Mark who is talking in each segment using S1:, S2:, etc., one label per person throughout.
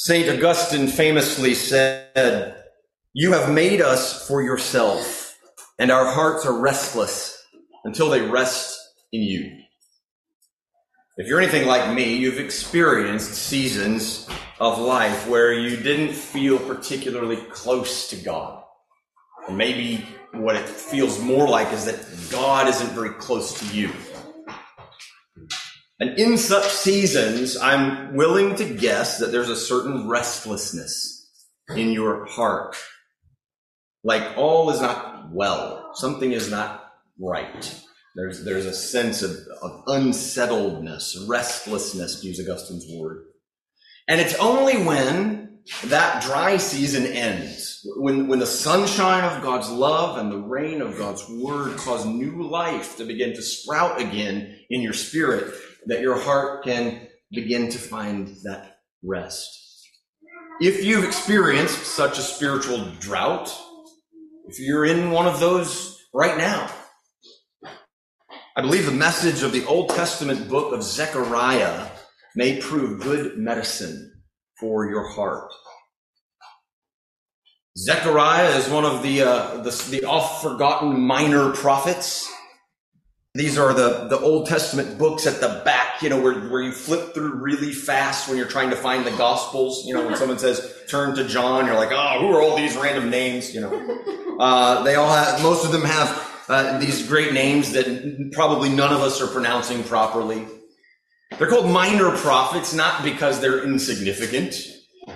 S1: St. Augustine famously said, You have made us for yourself, and our hearts are restless until they rest in you. If you're anything like me, you've experienced seasons of life where you didn't feel particularly close to God. And maybe what it feels more like is that God isn't very close to you. And in such seasons, I'm willing to guess that there's a certain restlessness in your heart. Like all is not well. Something is not right. There's, there's a sense of, of unsettledness, restlessness, to use Augustine's word. And it's only when that dry season ends, when, when the sunshine of God's love and the rain of God's word cause new life to begin to sprout again in your spirit, that your heart can begin to find that rest. If you've experienced such a spiritual drought, if you're in one of those right now, I believe the message of the Old Testament book of Zechariah may prove good medicine for your heart. Zechariah is one of the, uh, the, the oft forgotten minor prophets. These are the, the Old Testament books at the back, you know, where, where you flip through really fast when you're trying to find the Gospels. You know, when someone says, turn to John, you're like, oh, who are all these random names? You know, uh, they all have, most of them have uh, these great names that probably none of us are pronouncing properly. They're called minor prophets, not because they're insignificant,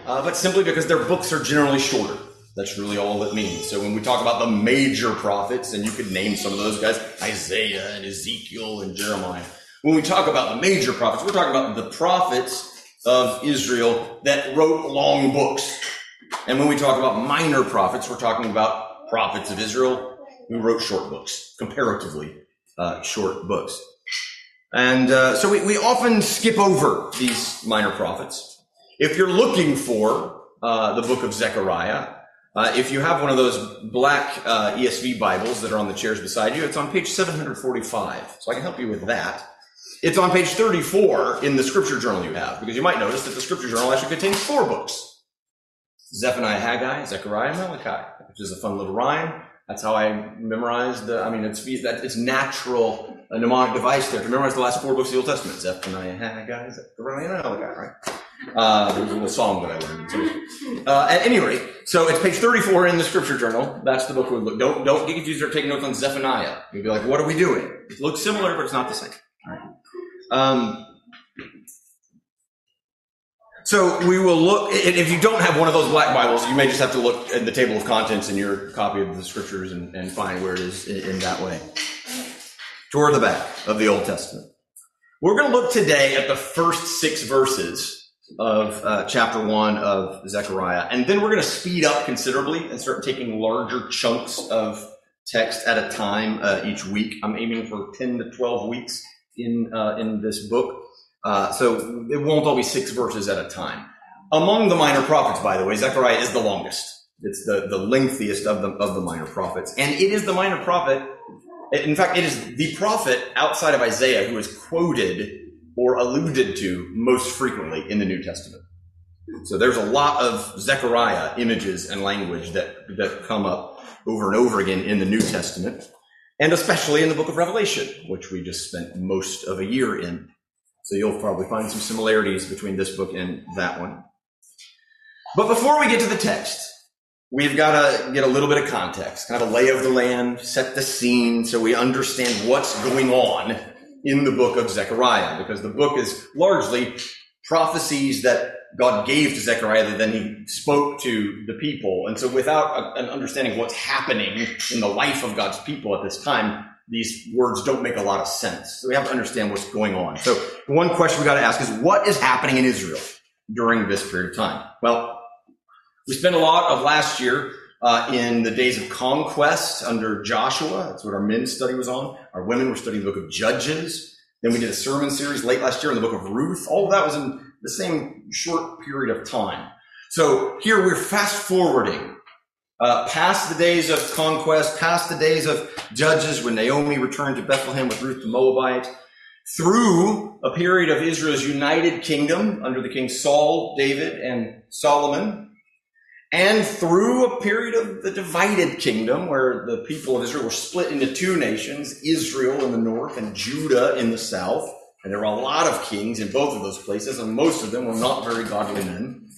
S1: uh, but simply because their books are generally shorter. That's really all it means. So when we talk about the major prophets, and you could name some of those guys, Isaiah and Ezekiel and Jeremiah. When we talk about the major prophets, we're talking about the prophets of Israel that wrote long books. And when we talk about minor prophets, we're talking about prophets of Israel who wrote short books, comparatively uh, short books. And uh, so we, we often skip over these minor prophets. If you're looking for uh, the book of Zechariah, uh, if you have one of those black uh, ESV Bibles that are on the chairs beside you, it's on page 745. So I can help you with that. It's on page 34 in the scripture journal you have, because you might notice that the scripture journal actually contains four books. Zephaniah, Haggai, Zechariah, Malachi, which is a fun little rhyme. That's how I memorized the, I mean, it's, that, it's natural, a mnemonic device there to memorize the last four books of the Old Testament. Zephaniah, Haggai, Zechariah, Malachi, right? Uh, there was a song that I learned. Uh, at any rate, so it's page 34 in the scripture journal. That's the book we look. Don't, don't get confused or take notes on Zephaniah. You'll be like, what are we doing? It looks similar, but it's not the same. All right. Um, so we will look, if you don't have one of those black Bibles, you may just have to look at the table of contents in your copy of the scriptures and, and find where it is in, in that way. Toward the back of the Old Testament. We're going to look today at the first six verses of uh, chapter one of Zechariah. And then we're going to speed up considerably and start taking larger chunks of text at a time uh, each week. I'm aiming for 10 to 12 weeks in, uh, in this book. Uh, so it won't all be six verses at a time. Among the minor prophets, by the way, Zechariah is the longest. It's the, the lengthiest of the, of the minor prophets. And it is the minor prophet. In fact, it is the prophet outside of Isaiah who is quoted or alluded to most frequently in the New Testament. So there's a lot of Zechariah images and language that, that come up over and over again in the New Testament, and especially in the book of Revelation, which we just spent most of a year in. So you'll probably find some similarities between this book and that one. But before we get to the text, we've got to get a little bit of context, kind of a lay of the land, set the scene so we understand what's going on in the book of Zechariah, because the book is largely prophecies that God gave to Zechariah that then he spoke to the people. And so without a, an understanding of what's happening in the life of God's people at this time, these words don't make a lot of sense. So we have to understand what's going on. So one question we got to ask is what is happening in Israel during this period of time? Well, we spent a lot of last year uh, in the days of conquest under Joshua. That's what our men's study was on. Our women were studying the book of Judges. Then we did a sermon series late last year in the book of Ruth. All of that was in the same short period of time. So here we're fast forwarding uh, past the days of conquest, past the days of Judges when Naomi returned to Bethlehem with Ruth the Moabite. through a period of Israel's united kingdom under the king Saul, David, and Solomon, and through a period of the divided kingdom where the people of Israel were split into two nations, Israel in the north and Judah in the south. And there were a lot of kings in both of those places, and most of them were not very godly men.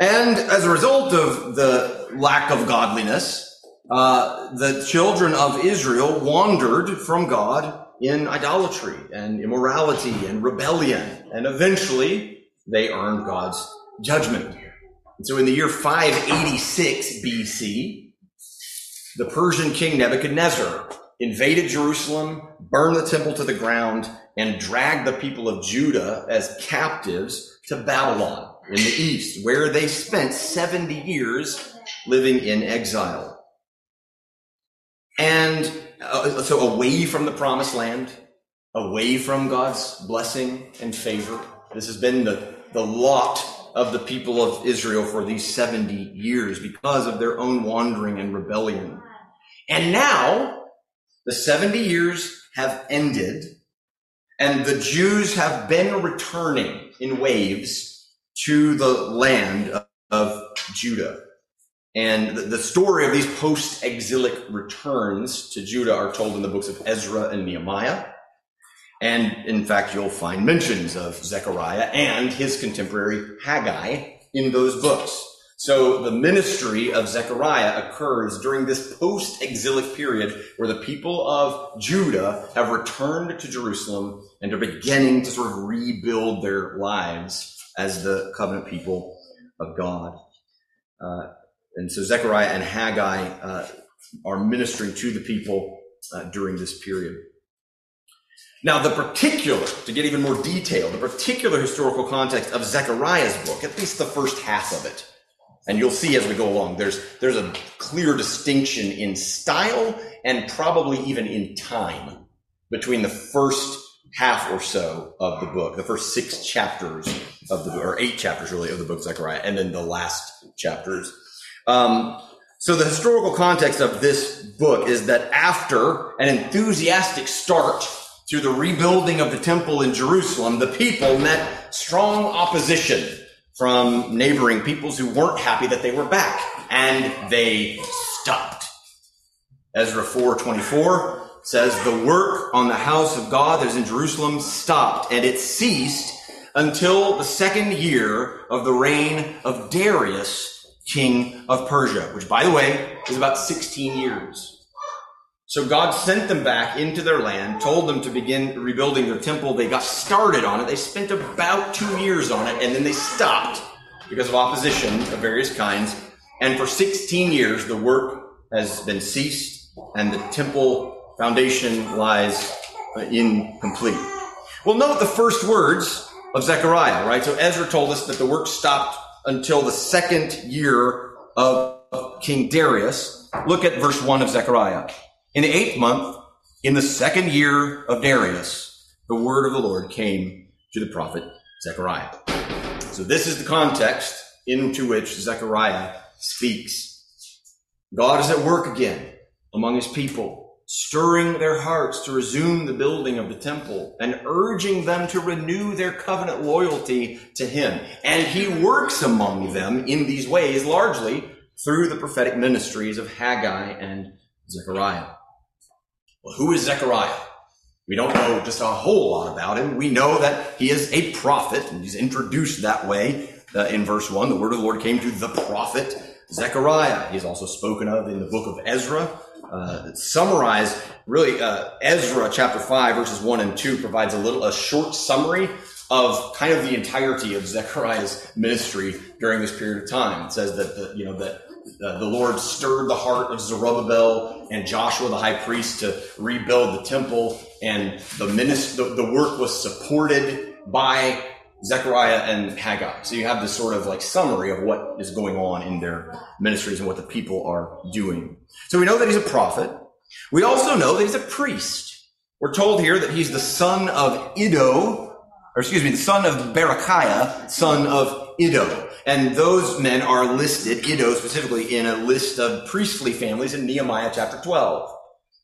S1: And as a result of the lack of godliness, uh, the children of Israel wandered from God in idolatry and immorality and rebellion. And eventually they earned God's judgment. And so in the year 586 BC, the Persian king Nebuchadnezzar invaded Jerusalem, burned the temple to the ground, and dragged the people of Judah as captives to Babylon in the east, where they spent 70 years living in exile. And uh, so away from the promised land, away from God's blessing and favor. This has been the, the lot of the people of Israel for these 70 years because of their own wandering and rebellion. And now the 70 years have ended and the Jews have been returning in waves to the land of, of Judah. And the, the story of these post-exilic returns to Judah are told in the books of Ezra and Nehemiah. And in fact, you'll find mentions of Zechariah and his contemporary Haggai in those books. So the ministry of Zechariah occurs during this post-exilic period where the people of Judah have returned to Jerusalem and are beginning to sort of rebuild their lives as the covenant people of God. Uh, and so Zechariah and Haggai uh, are ministering to the people uh, during this period. Now, the particular, to get even more detailed, the particular historical context of Zechariah's book, at least the first half of it, and you'll see as we go along, there's, there's a clear distinction in style and probably even in time between the first half or so of the book, the first six chapters of the book, or eight chapters really of the book of Zechariah, and then the last chapters. Um, so the historical context of this book is that after an enthusiastic start to the rebuilding of the temple in Jerusalem, the people met strong opposition from neighboring peoples who weren't happy that they were back, and they stopped. Ezra 4:24 says the work on the house of God that is in Jerusalem stopped, and it ceased until the second year of the reign of Darius king of Persia, which by the way is about 16 years. So God sent them back into their land, told them to begin rebuilding their temple. They got started on it. They spent about two years on it, and then they stopped because of opposition of various kinds. And for 16 years, the work has been ceased, and the temple foundation lies uh, incomplete. Well, note the first words of Zechariah, right? So Ezra told us that the work stopped until the second year of King Darius. Look at verse 1 of Zechariah. In the eighth month, in the second year of Darius, the word of the Lord came to the prophet Zechariah. So this is the context into which Zechariah speaks. God is at work again among his people stirring their hearts to resume the building of the temple and urging them to renew their covenant loyalty to him. And he works among them in these ways largely through the prophetic ministries of Haggai and Zechariah. Well, who is Zechariah? We don't know just a whole lot about him. We know that he is a prophet, and he's introduced that way uh, in verse 1. The word of the Lord came to the prophet Zechariah. He's also spoken of in the book of Ezra uh, summarize really uh, Ezra chapter 5 verses 1 and 2 provides a little a short summary of kind of the entirety of Zechariah's ministry during this period of time. It says that the, you know that uh, the Lord stirred the heart of Zerubbabel and Joshua the high priest to rebuild the temple, and the, minist- the, the work was supported by Zechariah and Haggai. So you have this sort of like summary of what is going on in their ministries and what the people are doing. So we know that he's a prophet. We also know that he's a priest. We're told here that he's the son of Iddo, or excuse me, the son of Berechiah, son of Iddo. And those men are listed, Iddo specifically, in a list of priestly families in Nehemiah chapter 12.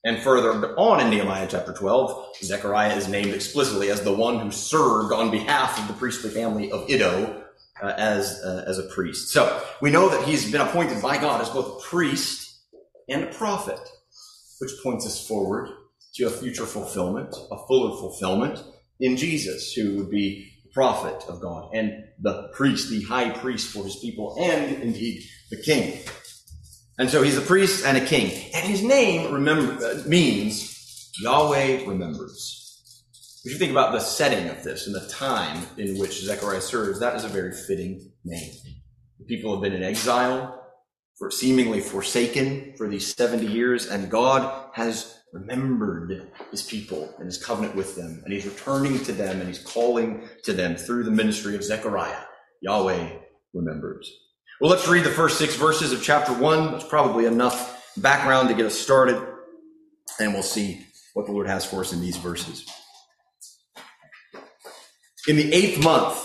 S1: And further on in Nehemiah chapter 12, Zechariah is named explicitly as the one who served on behalf of the priestly family of Iddo uh, as, uh, as a priest. So we know that he's been appointed by God as both a priest and a prophet, which points us forward to a future fulfillment, a fuller fulfillment in Jesus, who would be prophet of God and the priest, the high priest for his people, and indeed the king. And so he's a priest and a king. And his name remember, uh, means Yahweh remembers. If you think about the setting of this and the time in which Zechariah serves, that is a very fitting name. The people have been in exile, for seemingly forsaken for these 70 years, and God has remembered his people and his covenant with them, and he's returning to them and he's calling to them through the ministry of Zechariah. Yahweh remembers. Well, let's read the first six verses of chapter one. That's probably enough background to get us started, and we'll see what the Lord has for us in these verses. In the eighth month,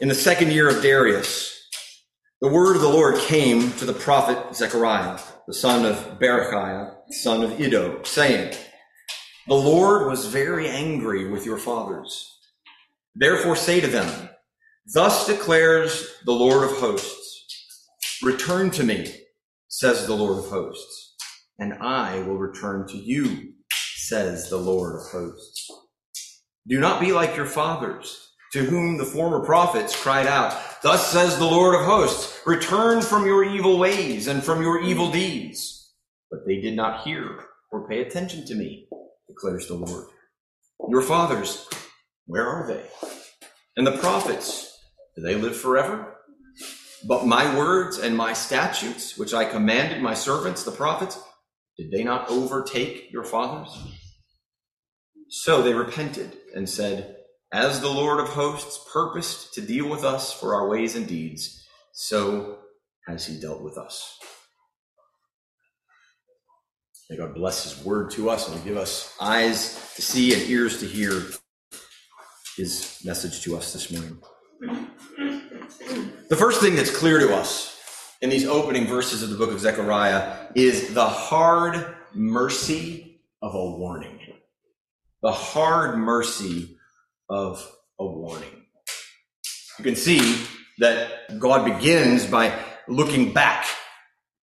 S1: in the second year of Darius, the word of the Lord came to the prophet Zechariah, the son of Berechiah, son of Iddo, saying, The Lord was very angry with your fathers. Therefore say to them, Thus declares the Lord of hosts, Return to me, says the Lord of hosts, and I will return to you, says the Lord of hosts. Do not be like your fathers, to whom the former prophets cried out, Thus says the Lord of hosts, return from your evil ways and from your evil deeds. But they did not hear or pay attention to me, declares the Lord. Your fathers, where are they? And the prophets, do they live forever? But my words and my statutes, which I commanded my servants, the prophets, did they not overtake your fathers? So they repented and said, As the Lord of hosts purposed to deal with us for our ways and deeds, so has he dealt with us. May God bless his word to us and give us eyes to see and ears to hear his message to us this morning. The first thing that's clear to us in these opening verses of the book of Zechariah is the hard mercy of a warning. The hard mercy of a warning. You can see that God begins by looking back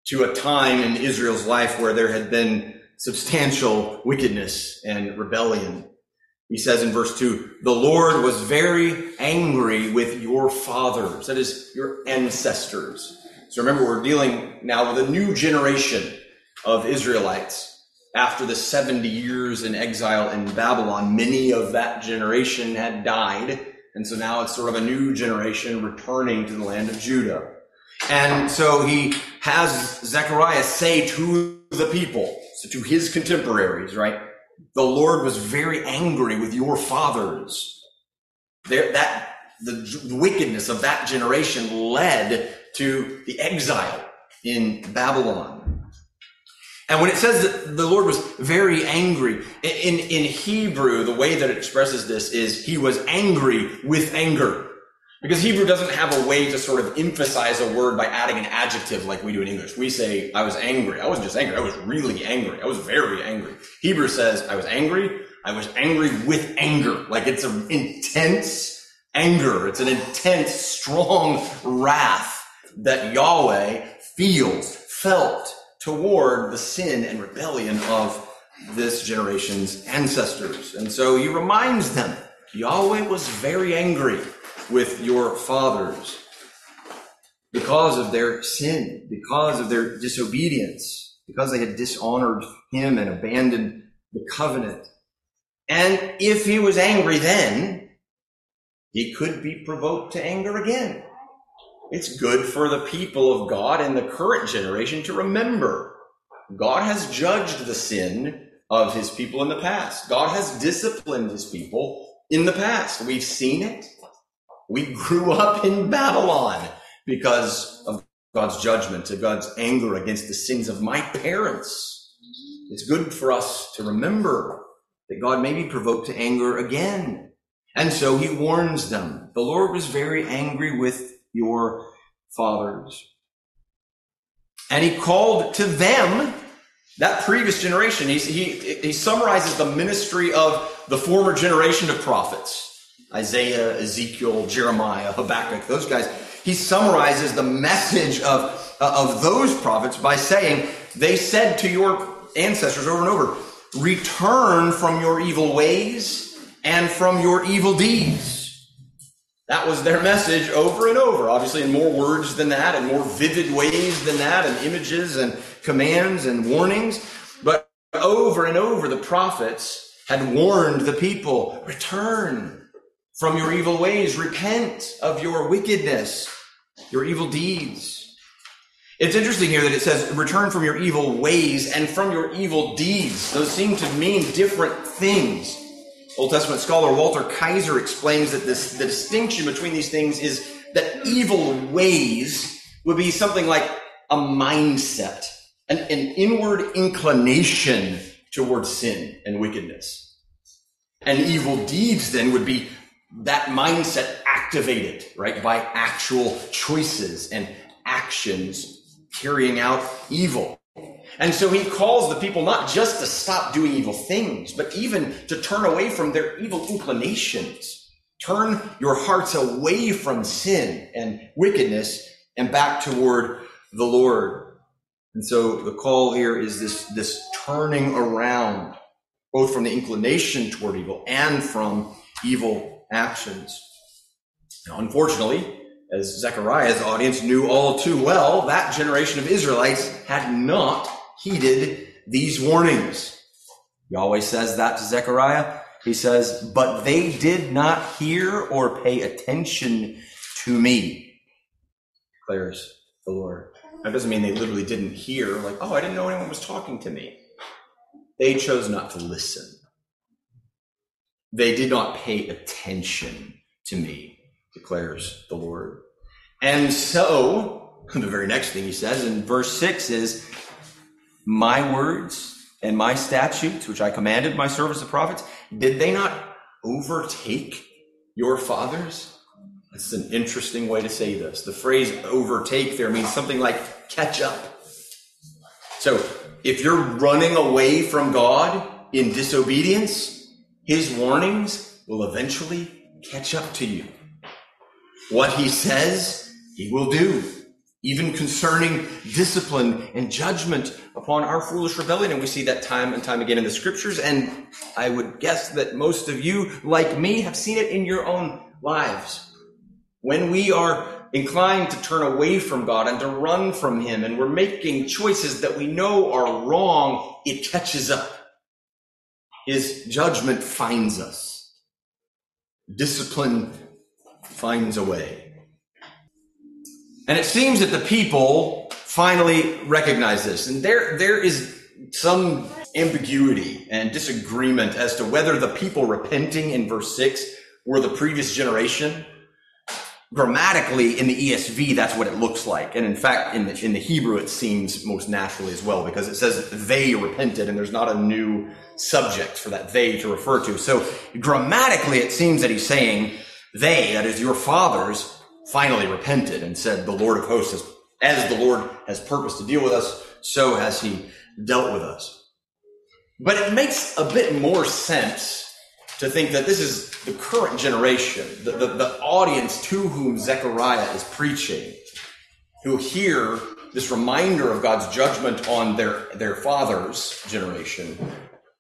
S1: to a time in Israel's life where there had been substantial wickedness and rebellion he says in verse 2, the Lord was very angry with your fathers, that is, your ancestors. So remember, we're dealing now with a new generation of Israelites. After the 70 years in exile in Babylon, many of that generation had died. And so now it's sort of a new generation returning to the land of Judah. And so he has Zechariah say to the people, so to his contemporaries, right? the Lord was very angry with your fathers. There, that the, wickedness of that generation led to the exile in Babylon. And when it says that the Lord was very angry, in, in Hebrew, the way that it expresses this is he was angry with anger. Because Hebrew doesn't have a way to sort of emphasize a word by adding an adjective like we do in English. We say, I was angry. I wasn't just angry. I was really angry. I was very angry. Hebrew says, I was angry. I was angry with anger. Like it's an intense anger. It's an intense, strong wrath that Yahweh feels, felt toward the sin and rebellion of this generation's ancestors. And so he reminds them, Yahweh was very angry with your fathers because of their sin, because of their disobedience, because they had dishonored him and abandoned the covenant. And if he was angry then, he could be provoked to anger again. It's good for the people of God and the current generation to remember God has judged the sin of his people in the past. God has disciplined his people in the past. We've seen it. We grew up in Babylon because of God's judgment, of God's anger against the sins of my parents. It's good for us to remember that God may be provoked to anger again. And so he warns them. The Lord was very angry with your fathers. And he called to them That previous generation, he, he, he summarizes the ministry of the former generation of prophets Isaiah, Ezekiel, Jeremiah, Habakkuk, those guys. He summarizes the message of, uh, of those prophets by saying, They said to your ancestors over and over, Return from your evil ways and from your evil deeds. That was their message over and over, obviously in more words than that, and more vivid ways than that, and images and commands and warnings. But over and over, the prophets had warned the people, return from your evil ways, repent of your wickedness, your evil deeds. It's interesting here that it says, return from your evil ways and from your evil deeds. Those seem to mean different things. Old Testament scholar Walter Kaiser explains that this, the distinction between these things is that evil ways would be something like a mindset, an, an inward inclination towards sin and wickedness. And evil deeds then would be that mindset activated, right, by actual choices and actions carrying out evil. And so he calls the people not just to stop doing evil things, but even to turn away from their evil inclinations. Turn your hearts away from sin and wickedness and back toward the Lord. And so the call here is this, this turning around, both from the inclination toward evil and from evil actions. Now, unfortunately, as Zechariah's audience knew all too well, that generation of Israelites had not heeded these warnings. Yahweh says that to Zechariah. He says, but they did not hear or pay attention to me, declares the Lord. That doesn't mean they literally didn't hear, like, oh, I didn't know anyone was talking to me. They chose not to listen. They did not pay attention to me, declares the Lord. And so, the very next thing he says in verse 6 is, my words and my statutes, which I commanded my servants the prophets, did they not overtake your fathers? That's an interesting way to say this. The phrase overtake there means something like catch up. So if you're running away from God in disobedience, his warnings will eventually catch up to you. What he says, he will do even concerning discipline and judgment upon our foolish rebellion. And we see that time and time again in the scriptures. And I would guess that most of you, like me, have seen it in your own lives. When we are inclined to turn away from God and to run from Him, and we're making choices that we know are wrong, it catches up. His judgment finds us. Discipline finds a way. And it seems that the people finally recognize this. And there, there is some ambiguity and disagreement as to whether the people repenting in verse 6 were the previous generation. Grammatically, in the ESV, that's what it looks like. And in fact, in the, in the Hebrew, it seems most naturally as well, because it says they repented and there's not a new subject for that they to refer to. So grammatically, it seems that he's saying they, that is your fathers, finally repented and said, the Lord of hosts has, as the Lord has purposed to deal with us, so has he dealt with us. But it makes a bit more sense to think that this is the current generation, the, the, the audience to whom Zechariah is preaching, who hear this reminder of God's judgment on their, their father's generation,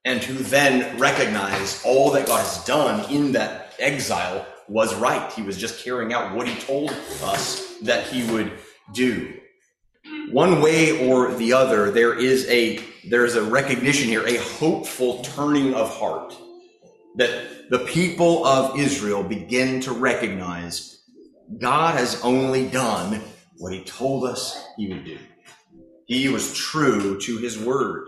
S1: and who then recognize all that God has done in that exile was right. He was just carrying out what he told us that he would do. One way or the other, there is a there is a recognition here, a hopeful turning of heart that the people of Israel begin to recognize God has only done what he told us he would do. He was true to his word,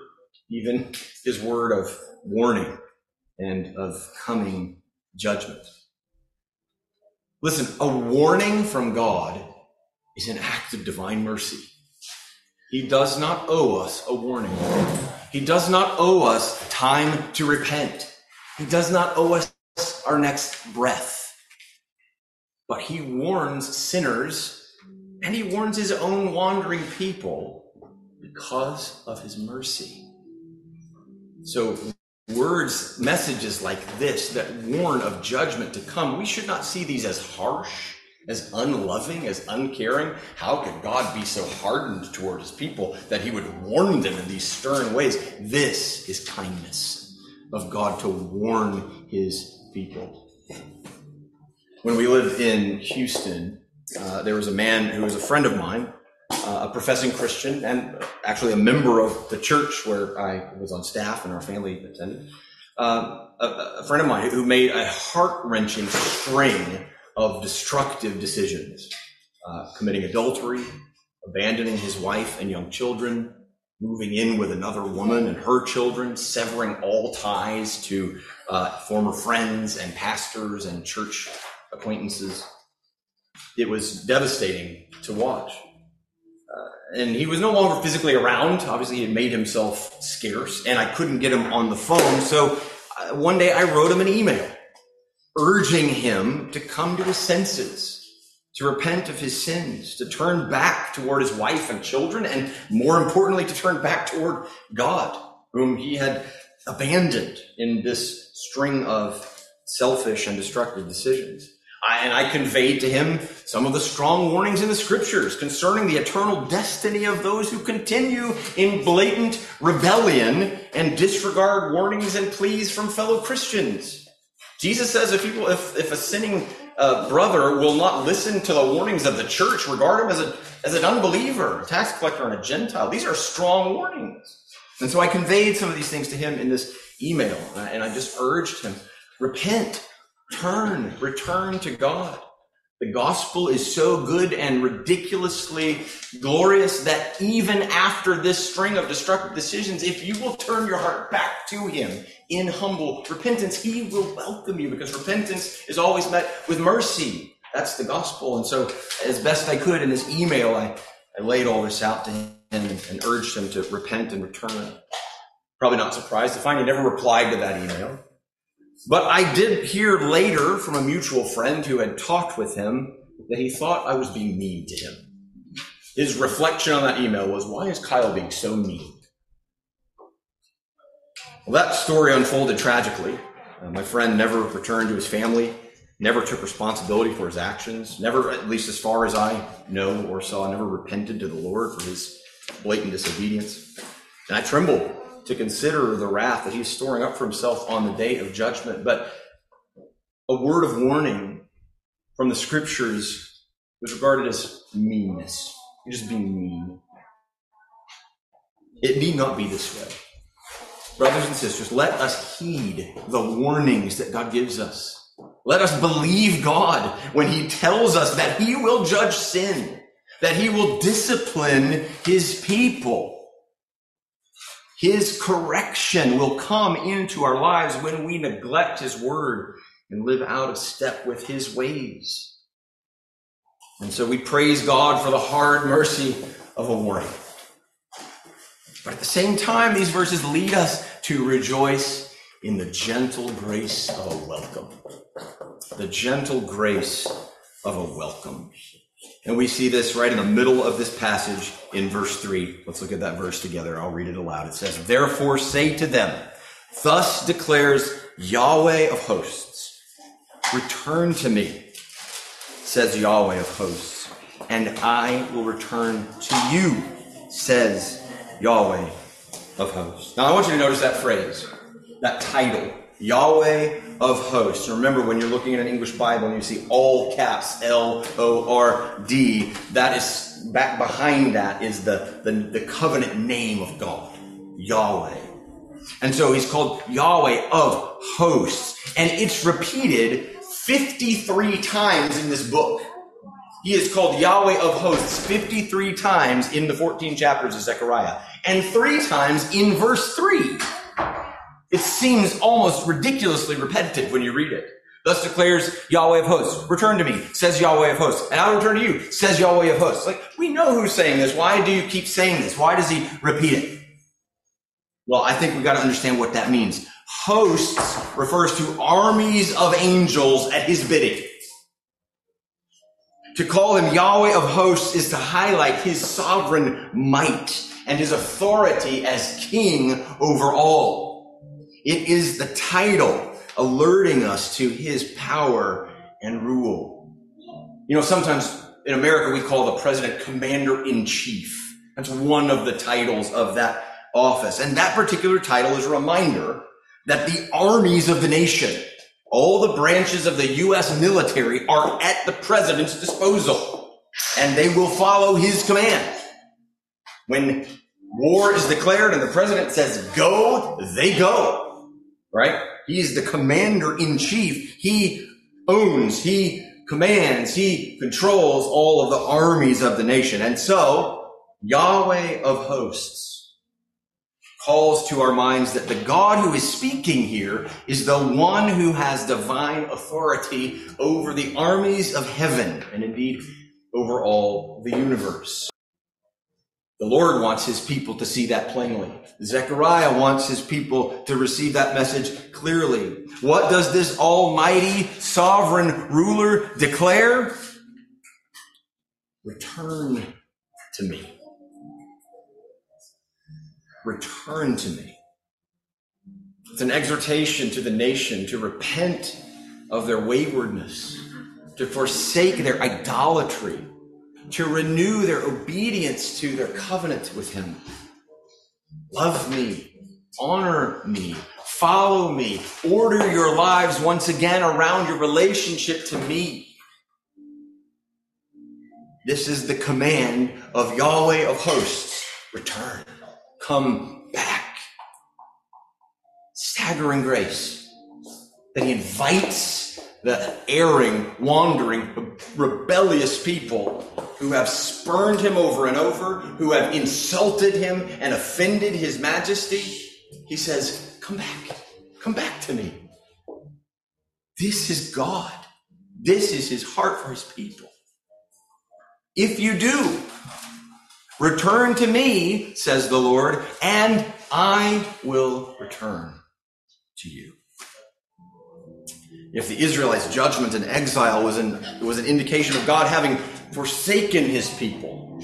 S1: even his word of warning and of coming judgment. Listen, a warning from God is an act of divine mercy. He does not owe us a warning. He does not owe us time to repent. He does not owe us our next breath. But he warns sinners and he warns his own wandering people because of his mercy. So words, messages like this that warn of judgment to come, we should not see these as harsh, as unloving, as uncaring. How could God be so hardened toward his people that he would warn them in these stern ways? This is kindness of God to warn his people. When we lived in Houston, uh, there was a man who was a friend of mine, uh, a professing Christian, and actually a member of the church where I was on staff and our family attended. Uh, a, a, friend of mine who made a heart wrenching string of destructive decisions, uh, committing adultery, abandoning his wife and young children, moving in with another woman and her children, severing all ties to uh, former friends and pastors and church acquaintances. It was devastating to watch. Uh, and he was no longer physically around. Obviously, he had made himself scarce, and I couldn't get him on the phone. So uh, one day I wrote him an email urging him to come to his senses, to repent of his sins, to turn back toward his wife and children, and more importantly, to turn back toward God, whom he had abandoned in this string of selfish and destructive decisions. I, and I conveyed to him some of the strong warnings in the scriptures concerning the eternal destiny of those who continue in blatant rebellion and disregard warnings and pleas from fellow Christians. Jesus says if people, if, if a sinning uh, brother will not listen to the warnings of the church, regard him as a as an unbeliever, a tax collector, and a Gentile. These are strong warnings. And so I conveyed some of these things to him in this email, and I just urged him, repent, Turn, return to God. The gospel is so good and ridiculously glorious that even after this string of destructive decisions, if you will turn your heart back to Him in humble repentance, He will welcome you because repentance is always met with mercy. That's the gospel. And so, as best I could in this email, I, I laid all this out to him and, and urged him to repent and return. Probably not surprised to find he never replied to that email. But I did hear later from a mutual friend who had talked with him that he thought I was being mean to him. His reflection on that email was, why is Kyle being so mean? Well, that story unfolded tragically. Uh, my friend never returned to his family, never took responsibility for his actions, never, at least as far as I know or saw, never repented to the Lord for his blatant disobedience. And I trembled to consider the wrath that he's storing up for himself on the day of judgment. But a word of warning from the scriptures was regarded as meanness. You're just being mean. It need not be this way. Brothers and sisters, let us heed the warnings that God gives us. Let us believe God when He tells us that He will judge sin, that He will discipline His people. His correction will come into our lives when we neglect His word and live out of step with His ways. And so we praise God for the hard mercy of a warning. But at the same time, these verses lead us to rejoice in the gentle grace of a welcome. The gentle grace of a welcome. And we see this right in the middle of this passage in verse 3. Let's look at that verse together. I'll read it aloud. It says, Therefore say to them, Thus declares Yahweh of hosts, Return to me, says Yahweh of hosts, and I will return to you, says Yahweh of hosts. Now I want you to notice that phrase, that title, Yahweh of hosts. Remember, when you're looking at an English Bible and you see all caps L O R D, that is back behind that is the, the, the covenant name of God, Yahweh. And so he's called Yahweh of hosts. And it's repeated 53 times in this book. He is called Yahweh of hosts 53 times in the 14 chapters of Zechariah and three times in verse 3. It seems almost ridiculously repetitive when you read it. Thus declares Yahweh of hosts. Return to me, says Yahweh of hosts. And I'll return to you, says Yahweh of hosts. Like, we know who's saying this. Why do you keep saying this? Why does he repeat it? Well, I think we've got to understand what that means. Hosts refers to armies of angels at his bidding. To call him Yahweh of hosts is to highlight his sovereign might and his authority as king over all. It is the title alerting us to his power and rule. You know, sometimes in America we call the president commander in chief. That's one of the titles of that office. And that particular title is a reminder that the armies of the nation, all the branches of the U.S. military are at the president's disposal and they will follow his command. When war is declared and the president says go, they go, right? He's the commander in chief. He owns, he commands, he controls all of the armies of the nation. And so Yahweh of hosts calls to our minds that the God who is speaking here is the one who has divine authority over the armies of heaven and indeed over all the universe. The Lord wants his people to see that plainly. Zechariah wants his people to receive that message clearly. What does this almighty sovereign ruler declare? Return to me. Return to me. It's an exhortation to the nation to repent of their waywardness, to forsake their idolatry, to renew their obedience to their covenant with him. Love me, honor me, follow me, order your lives once again around your relationship to me. This is the command of Yahweh of hosts. Return. Come back. Staggering grace that he invites the erring, wandering, rebellious people who have spurned him over and over, who have insulted him and offended his majesty. He says, Come back. Come back to me. This is God. This is his heart for his people. If you do, return to me, says the Lord, and I will return to you. If the Israelites' judgment and exile was an, was an indication of God having forsaken his people,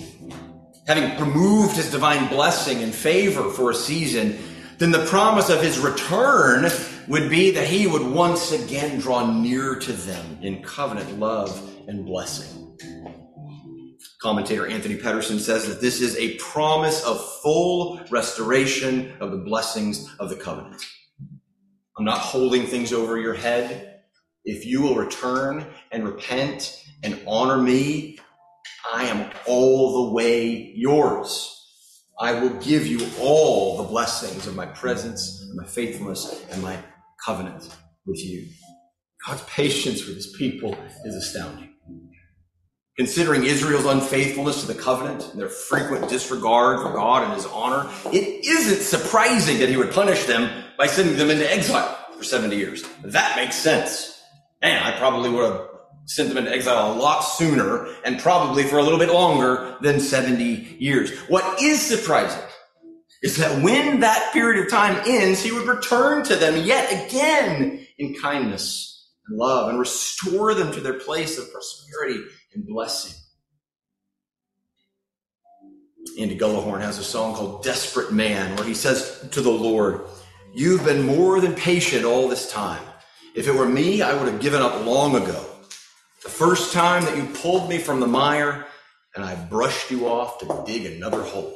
S1: having removed his divine blessing and favor for a season, then the promise of his return would be that he would once again draw near to them in covenant love and blessing. Commentator Anthony Petterson says that this is a promise of full restoration of the blessings of the covenant. I'm not holding things over your head. If you will return and repent and honor me, I am all the way yours. I will give you all the blessings of my presence, my faithfulness, and my covenant with you. God's patience with his people is astounding. Considering Israel's unfaithfulness to the covenant and their frequent disregard for God and his honor, it isn't surprising that he would punish them by sending them into exile for 70 years. That makes sense. And I probably would have sent them into exile a lot sooner and probably for a little bit longer than 70 years. What is surprising is that when that period of time ends, he would return to them yet again in kindness and love and restore them to their place of prosperity and blessing. Andy Gullahorn has a song called Desperate Man where he says to the Lord, You've been more than patient all this time. If it were me, I would have given up long ago. The first time that you pulled me from the mire and I brushed you off to dig another hole.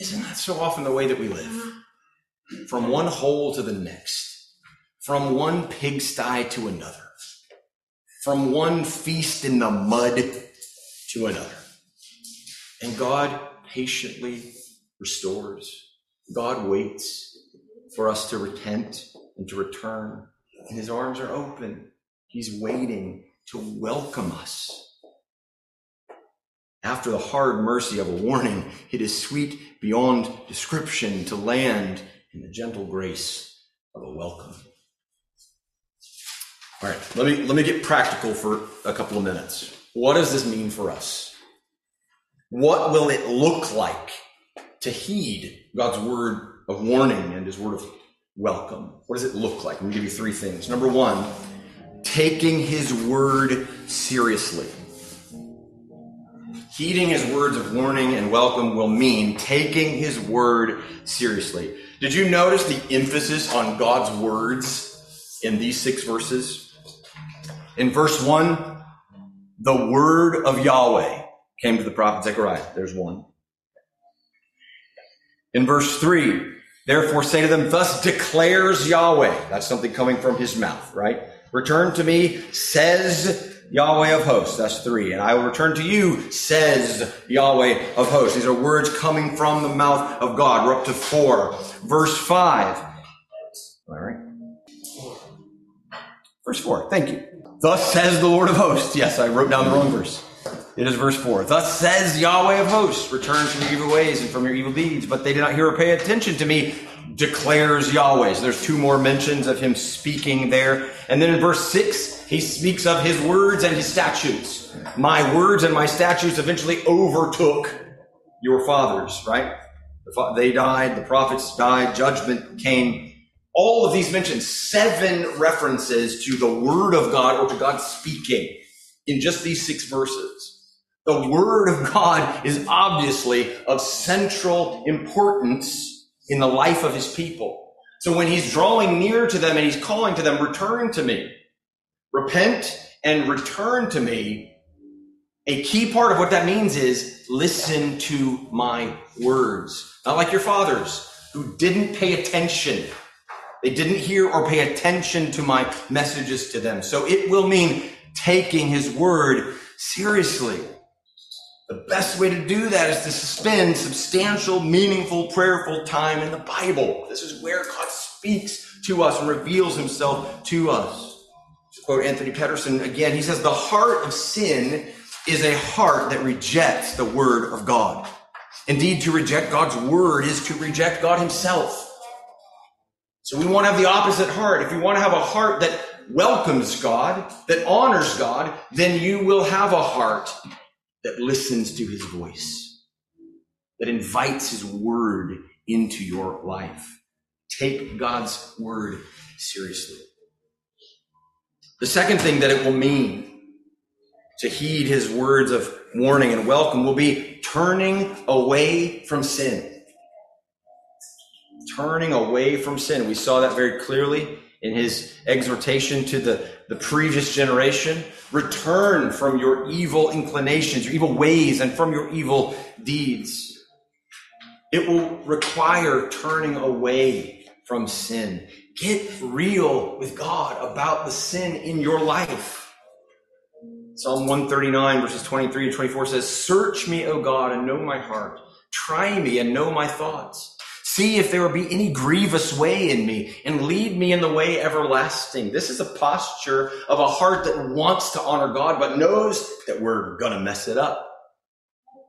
S1: Isn't that so often the way that we live? From one hole to the next, from one pigsty to another, from one feast in the mud to another. And God patiently restores. God waits for us to repent and to return and his arms are open. He's waiting to welcome us. After the hard mercy of a warning, it is sweet beyond description to land in the gentle grace of a welcome. All right, let me let me get practical for a couple of minutes. What does this mean for us? What will it look like to heed God's word of warning and his word of welcome. What does it look like? Let me give you three things. Number one, taking his word seriously. Heeding his words of warning and welcome will mean taking his word seriously. Did you notice the emphasis on God's words in these six verses? In verse 1, the word of Yahweh came to the prophet Zechariah. There's one. In verse 3, therefore say to them, Thus declares Yahweh. That's something coming from his mouth, right? Return to me, says Yahweh of hosts. That's three. And I will return to you, says Yahweh of hosts. These are words coming from the mouth of God. We're up to four. Verse five. All right. Verse four. Thank you. Thus says the Lord of hosts. Yes, I wrote down the wrong verse. It is verse 4. Thus says Yahweh of hosts, return from your evil ways and from your evil deeds, but they did not hear or pay attention to me, declares Yahweh. So there's two more mentions of him speaking there. And then in verse 6, he speaks of his words and his statutes. My words and my statutes eventually overtook your fathers, right? They died, the prophets died, judgment came. All of these mentions seven references to the word of God or to God speaking in just these six verses. The Word of God is obviously of central importance in the life of His people. So when He's drawing near to them and He's calling to them, return to me, repent and return to me, a key part of what that means is listen to my words. Not like your fathers who didn't pay attention. They didn't hear or pay attention to my messages to them. So it will mean taking his word seriously. The best way to do that is to spend substantial, meaningful, prayerful time in the Bible. This is where God speaks to us and reveals himself to us. To quote Anthony Petterson again, he says, The heart of sin is a heart that rejects the word of God. Indeed, to reject God's word is to reject God himself. So we want to have the opposite heart. If you want to have a heart that welcomes God, that honors God, then you will have a heart that listens to his voice, that invites his word into your life. Take God's word seriously. The second thing that it will mean to heed his words of warning and welcome will be turning away from sin. Turning away from sin. We saw that very clearly in his exhortation to the, the previous generation. Return from your evil inclinations, your evil ways, and from your evil deeds. It will require turning away from sin. Get real with God about the sin in your life. Psalm 139 verses 23 and 24 says, Search me, O God, and know my heart. Try me and know my thoughts. See if there be any grievous way in me and lead me in the way everlasting. This is a posture of a heart that wants to honor God, but knows that we're going to mess it up.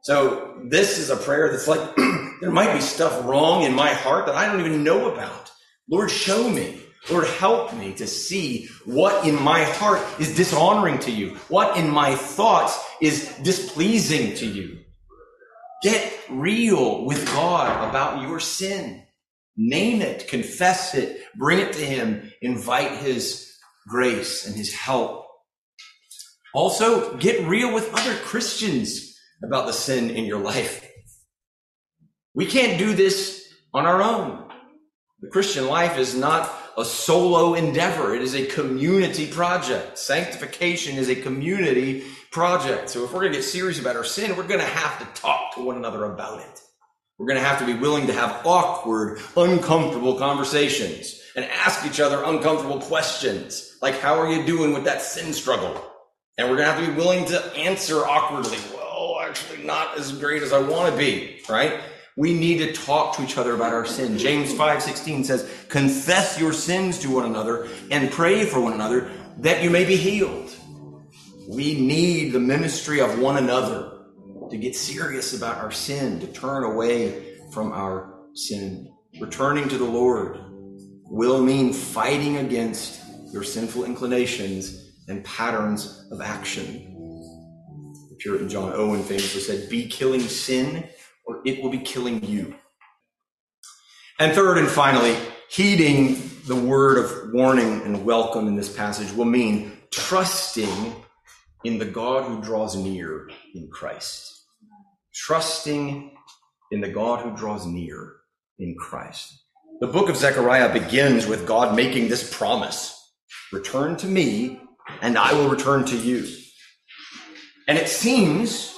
S1: So this is a prayer that's like, there might be stuff wrong in my heart that I don't even know about. Lord, show me. Lord, help me to see what in my heart is dishonoring to you. What in my thoughts is displeasing to you. Get real with God about your sin. Name it, confess it, bring it to Him, invite His grace and His help. Also, get real with other Christians about the sin in your life. We can't do this on our own. The Christian life is not a solo endeavor. It is a community project. Sanctification is a community project. So if we're going to get serious about our sin, we're going to have to talk to one another about it. We're going to have to be willing to have awkward, uncomfortable conversations and ask each other uncomfortable questions. Like, how are you doing with that sin struggle? And we're going to have to be willing to answer awkwardly. Well, actually not as great as I want to be, right? We need to talk to each other about our sin. James 5:16 says, "Confess your sins to one another and pray for one another that you may be healed." We need the ministry of one another to get serious about our sin, to turn away from our sin. Returning to the Lord will mean fighting against your sinful inclinations and patterns of action. The Puritan John Owen famously said, Be killing sin or it will be killing you. And third and finally, heeding the word of warning and welcome in this passage will mean trusting in the God who draws near in Christ. trusting in the God who draws near in Christ. The book of Zechariah begins with God making this promise Return to me, and I will return to you. And it seems,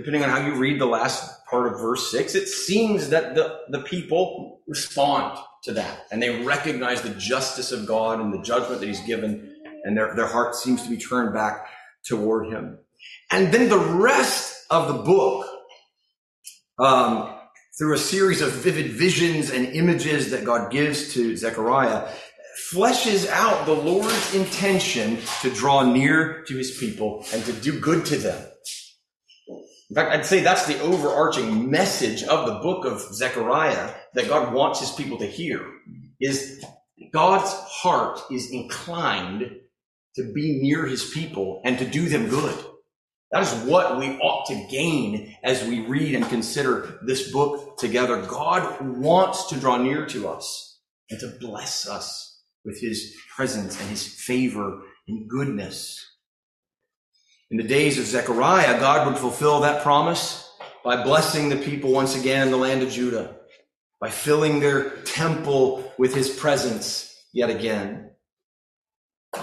S1: depending on how you read the last part of verse 6, it seems that the, the people respond to that and they recognize the justice of God and the judgment that He's given, and their, their heart seems to be turned back toward Him. And then the rest of the book, um, through a series of vivid visions and images that God gives to Zechariah, fleshes out the Lord's intention to draw near to his people and to do good to them. In fact, I'd say that's the overarching message of the book of Zechariah that God wants his people to hear is God's heart is inclined to be near his people and to do them good. That is what we ought to gain as we read and consider this book together. God wants to draw near to us and to bless us with his presence and his favor and goodness. In the days of Zechariah, God would fulfill that promise by blessing the people once again in the land of Judah, by filling their temple with his presence yet again.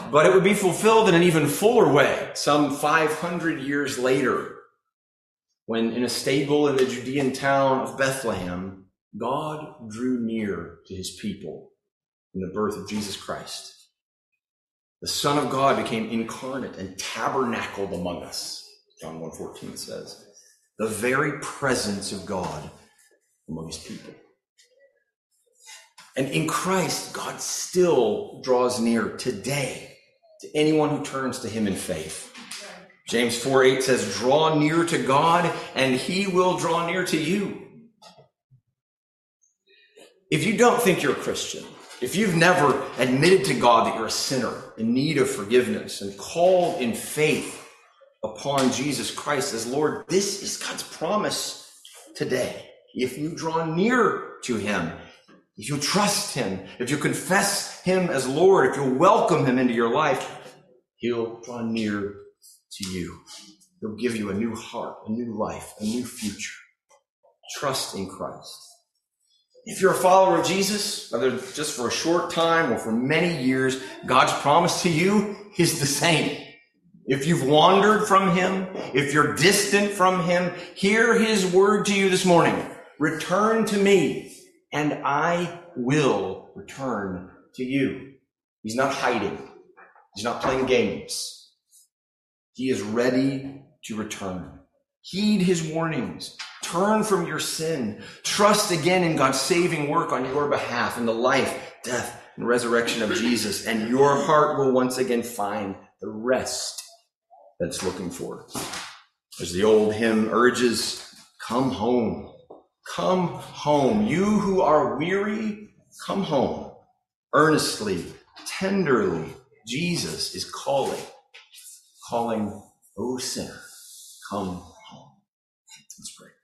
S1: But it would be fulfilled in an even fuller way some 500 years later, when in a stable in the Judean town of Bethlehem, God drew near to his people in the birth of Jesus Christ. The Son of God became incarnate and tabernacled among us, John 1.14 says. The very presence of God among his people. And in Christ, God still draws near today to anyone who turns to him in faith. James 4 8 says, Draw near to God, and he will draw near to you. If you don't think you're a Christian, if you've never admitted to God that you're a sinner in need of forgiveness and called in faith upon Jesus Christ as Lord, this is God's promise today. If you draw near to him, if you trust him, if you confess him as Lord, if you welcome him into your life, he'll draw near to you. He'll give you a new heart, a new life, a new future. Trust in Christ. If you're a follower of Jesus, whether just for a short time or for many years, God's promise to you is the same. If you've wandered from Him, if you're distant from Him, hear His word to you this morning. Return to me and I will return to you. He's not hiding. He's not playing games. He is ready to return. Heed his warnings. Turn from your sin. Trust again in God's saving work on your behalf in the life, death, and resurrection of Jesus, and your heart will once again find the rest that's looking for. As the old hymn urges, come home. Come home. You who are weary, come home. Earnestly, tenderly, Jesus is calling, calling, O sinner, come home. Let's pray.